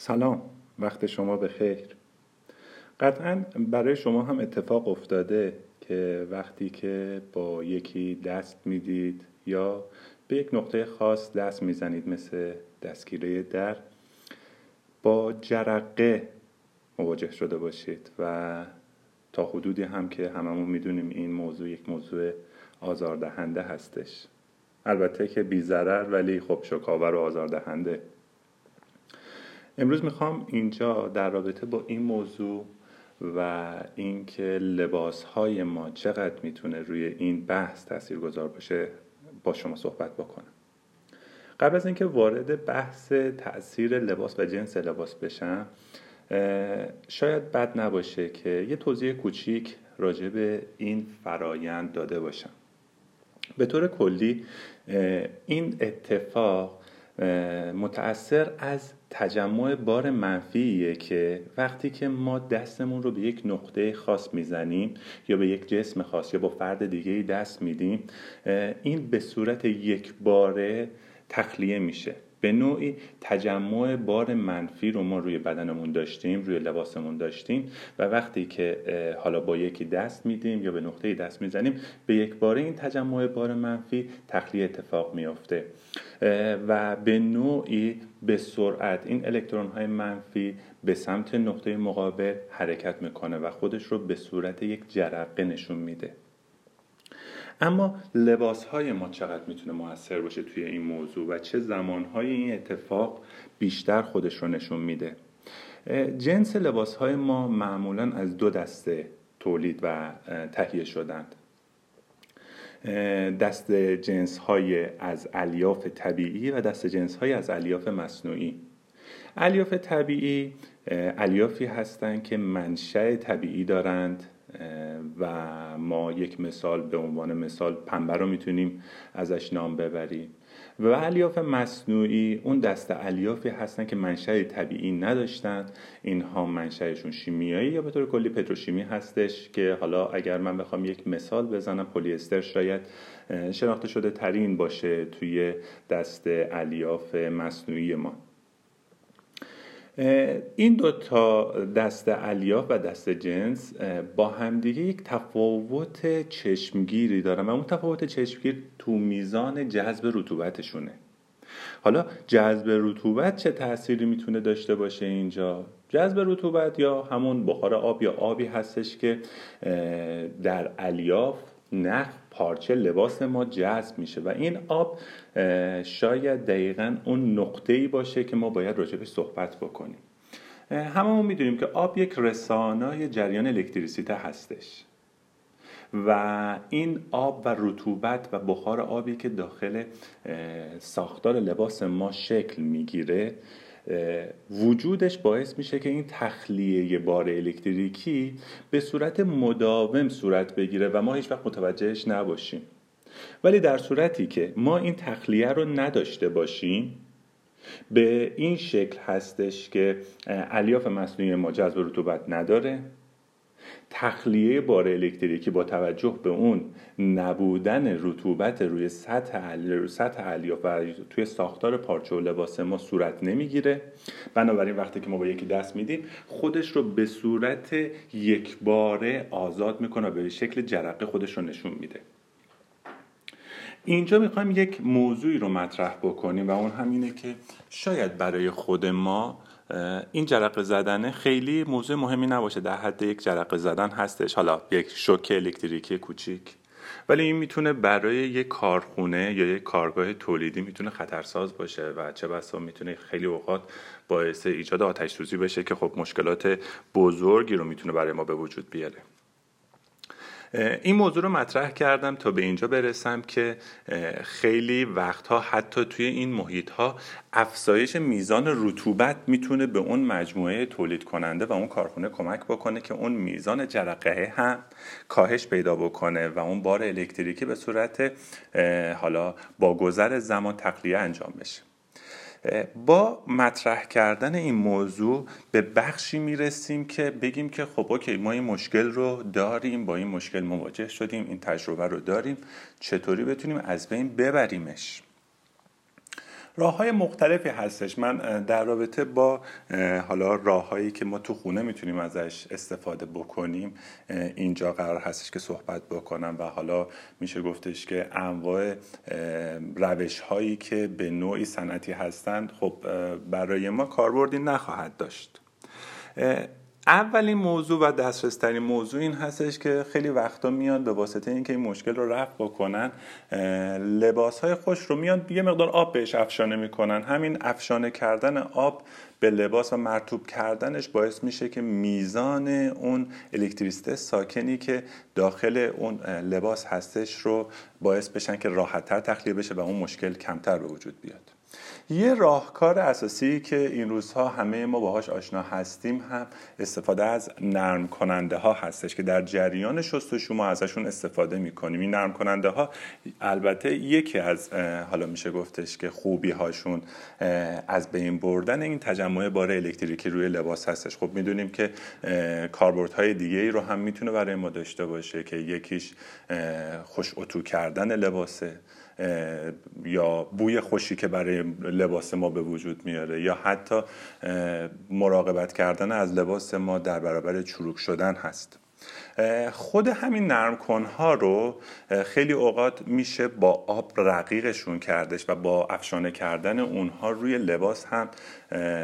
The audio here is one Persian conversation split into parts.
سلام وقت شما به خیر قطعا برای شما هم اتفاق افتاده که وقتی که با یکی دست می‌دید یا به یک نقطه خاص دست می‌زنید مثل دستگیره در با جرقه مواجه شده باشید و تا حدودی هم که هممون می‌دونیم این موضوع یک موضوع آزاردهنده هستش. البته که بی ولی خب شکاور و آزاردهنده. امروز می‌خوام اینجا در رابطه با این موضوع و اینکه لباس های ما چقدر می‌تونه روی این بحث تاثیر گذار باشه با شما صحبت بکنم. قبل از اینکه وارد بحث تاثیر لباس و جنس لباس بشم شاید بد نباشه که یه توضیح کوچیک راجع به این فرایند داده باشم. به طور کلی این اتفاق متأثر از تجمع بار منفیه که وقتی که ما دستمون رو به یک نقطه خاص می‌زنیم یا به یک جسم خاص یا با فرد دیگه دست میدیم این به صورت یک باره تخلیه میشه. به نوعی تجمع بار منفی رو ما روی بدنمون داشتیم روی لباسمون داشتیم و وقتی که حالا با یکی دست میدیم یا به نقطه دست می‌زنیم به یک باره این تجمع بار منفی تخلیه اتفاق میافته. و به نوعی به سرعت این الکترون های منفی به سمت نقطه مقابل حرکت می‌کنه و خودش رو به صورت یک جرقه نشون میده. اما لباس های ما چقدر می‌تونه موثر باشه توی این موضوع و چه زمانهای این اتفاق بیشتر خودش رو نشون میده. جنس لباس های ما معمولا از دو دسته تولید و تهیه شدند. دست جنس های از الیاف طبیعی و دست جنس های از الیاف مصنوعی. الیاف طبیعی الیافی هستند که منشأ طبیعی دارند. و ما یک مثال به عنوان مثال پنبه رو می‌تونیم ازش نام ببریم. و الیاف مصنوعی اون دست الیافی هستن که منشأ طبیعی نداشتن. اینها منشأشون شیمیایی یا به طور کلی پتروشیمی هستش که حالا اگر من بخوام یک مثال بزنم پلی استر شاید شناخته شده ترین باشه توی دست الیاف مصنوعی ما. این دو تا دست الیاف و دست جنس با همدیگه یک تفاوت چشمگیری دارن و اون تفاوت چشمگیر تو میزان جذب رطوبتشونه. حالا جذب رطوبت چه تأثیری می‌تونه داشته باشه اینجا؟ جذب رطوبت یا همون بخار آب یا آبی هستش که در الیاف نه پارچه لباس ما جذب میشه و این آب شاید دقیقا اون نقطه ای باشه که ما باید راجبش صحبت بکنیم. هممون می‌دونیم که آب یک رسانای جریان الکتریسیته هستش و این آب و رطوبت و بخار آبی که داخل ساختار لباس ما شکل می‌گیره وجودش باعث میشه که این تخلیه بار الکتریکی به صورت مداوم صورت بگیره و ما هیچ وقت متوجهش نباشیم. ولی در صورتی که ما این تخلیه رو نداشته باشیم به این شکل هستش که الیاف مصنوعی ما جذب رطوبت نداره. تخلیه بار الکتریکی با توجه به اون نبودن رطوبت روی سطح روی سطح الیاف و توی ساختار پارچه و لباس ما صورت نمی‌گیره. بنابراین وقتی که ما با یکی دست میدیم خودش رو به صورت یک باره آزاد می‌کنه و به شکل جرقه خودش رو نشون میده. اینجا می‌خوایم یک موضوعی رو مطرح بکنیم و اون همینه که شاید برای خود ما این جرقه زدن خیلی موضوع مهمی نباشه. در حد یک جرقه زدن هستش. حالا یک شوک الکتریکی کوچیک. ولی این می‌تونه برای یک کارخونه یا یک کارگاه تولیدی می‌تونه خطرساز باشه و چه بسا می‌تونه خیلی اوقات باعث ایجاد آتش سوزی بشه که خب مشکلات بزرگی رو می‌تونه برای ما به وجود بیاره. این موضوع رو مطرح کردم تا به اینجا برسم که خیلی وقتها حتی توی این محیط ها افزایش میزان رطوبت می‌تونه به اون مجموعه تولید کننده و اون کارخونه کمک بکنه که اون میزان جرقه هم کاهش پیدا بکنه و اون بار الکتریکی به صورت حالا با گذر زمان تخلیه انجام بشه. با مطرح کردن این موضوع به بخشی می‌رسیم که بگیم که خب اوکی ما این مشکل رو داریم با این مشکل مواجه شدیم این تجربه رو داریم چطوری بتونیم از بین ببریمش؟ راه های مختلفی هستش. من در رابطه با حالا راههایی که ما تو خونه می‌تونیم ازش استفاده بکنیم اینجا قرار هستش که صحبت بکنم و حالا میشه گفتش که انواع روش هایی که به نوعی صنعتی هستند خب برای ما کاربردی نخواهد داشت. اولین موضوع و دسترسترین موضوع این هستش که خیلی وقتا میاد به واسطه اینکه این مشکل رو رفع بکنن لباس های خوش رو میاد یه مقدار آب بهش افشانه می‌کنن. همین افشانه کردن آب به لباس و مرتوب کردنش باعث میشه که میزان اون الکتریسته ساکنی که داخل اون لباس هستش رو باعث بشن که راحتتر تخلیه بشه و اون مشکل کمتر به وجود بیاد. یه راهکار اساسی که این روزها همه ما باهاش آشنا هستیم هم استفاده از نرم کننده ها هستش که در جریان شستشو ما ازشون استفاده می‌کنیم. این نرم کننده ها البته یکی از حالا میشه گفتش که خوبی هاشون از بین بردن این تجمع بار الکتریکی روی لباس هستش. خب می‌دونیم که های دیگه ای رو هم می‌تونه برای ما داشته باشه که یکیش خوش اتو کردن لباسه. یا بوی خوشی که برای لباس ما به وجود میاره یا حتی مراقبت کردن از لباس ما در برابر چروک شدن هست. خود همین نرم کنها رو خیلی اوقات میشه با آب رقیقشون کردش و با افشانه کردن اونها روی لباس هم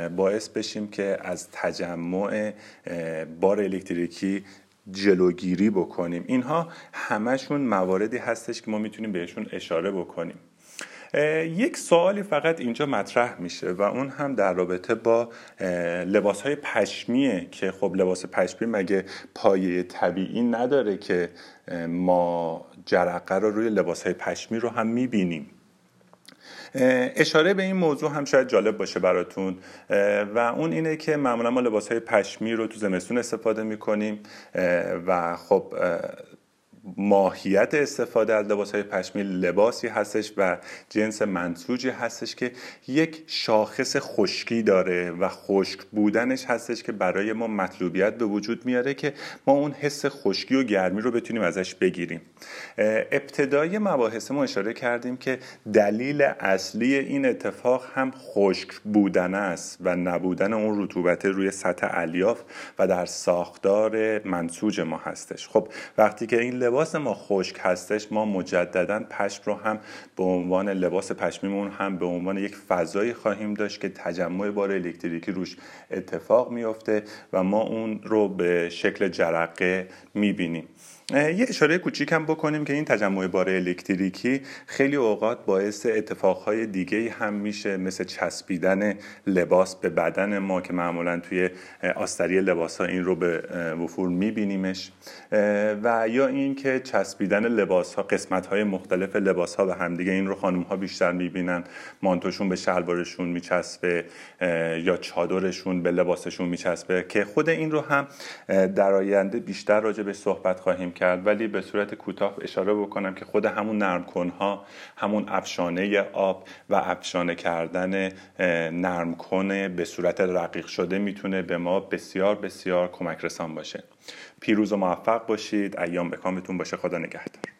باعث بشیم که از تجمع بار الکتریکی جلوگیری بکنیم. اینها همشون مواردی هستش که ما می‌تونیم بهشون اشاره بکنیم. یک سوالی فقط اینجا مطرح میشه و اون هم در رابطه با لباس های پشمیه که خب لباس پشمی مگه پایه طبیعی نداره که ما جرقه رو روی لباس های پشمی رو هم می‌بینیم. اشاره به این موضوع هم شاید جالب باشه براتون. و اون اینه که معمولا ما لباس های پشمی رو تو زمستون استفاده می‌کنیم. و خب ماهیت استفاده از لباس های پشمی لباسی هستش و جنس منسوجی هستش که یک شاخص خشکی داره و خشک بودنش هستش که برای ما مطلوبیت به وجود میاره که ما اون حس خشکی و گرمی رو بتونیم ازش بگیریم. ابتدای مباحث ما اشاره کردیم که دلیل اصلی این اتفاق هم خشک بودن است و نبودن اون رطوبت روی سطح الیاف و در ساختار منسوج ما هستش. خب وقتی که این لباس ما خشک هستش ما مجددا پشم رو هم به عنوان لباس پشمیمون هم به عنوان یک فضایی خواهیم داشت که تجمع بار الکتریکی روش اتفاق میافته و ما اون رو به شکل جرقه می‌بینیم. یه اشاره کوچیک هم بکنیم که این تجمع بار الکتریکی خیلی اوقات باعث اتفاقهای دیگه هم میشه مثل چسبیدن لباس به بدن ما که معمولا توی آستری لباس ها این رو به وفور میبینیمش. و یا این که چسبیدن لباس ها قسمت های مختلف لباس ها و همدیگه این رو خانم ها بیشتر می‌بینن. مانتوشون به شلوارشون میچسبه یا چادرشون به لباسشون میچسبه که خود این رو هم در آینده بیشتر راجع به صحبت خواهیم کرد ولی به صورت کوتاه اشاره بکنم که خود همون نرم کنها همون افشانه آب و افشانه کردن نرم کنه به صورت رقیق شده می‌تونه به ما بسیار بسیار کمک رسان باشه. پیروز و موفق باشید. ایام به کامتون باشه. خدا نگهدار.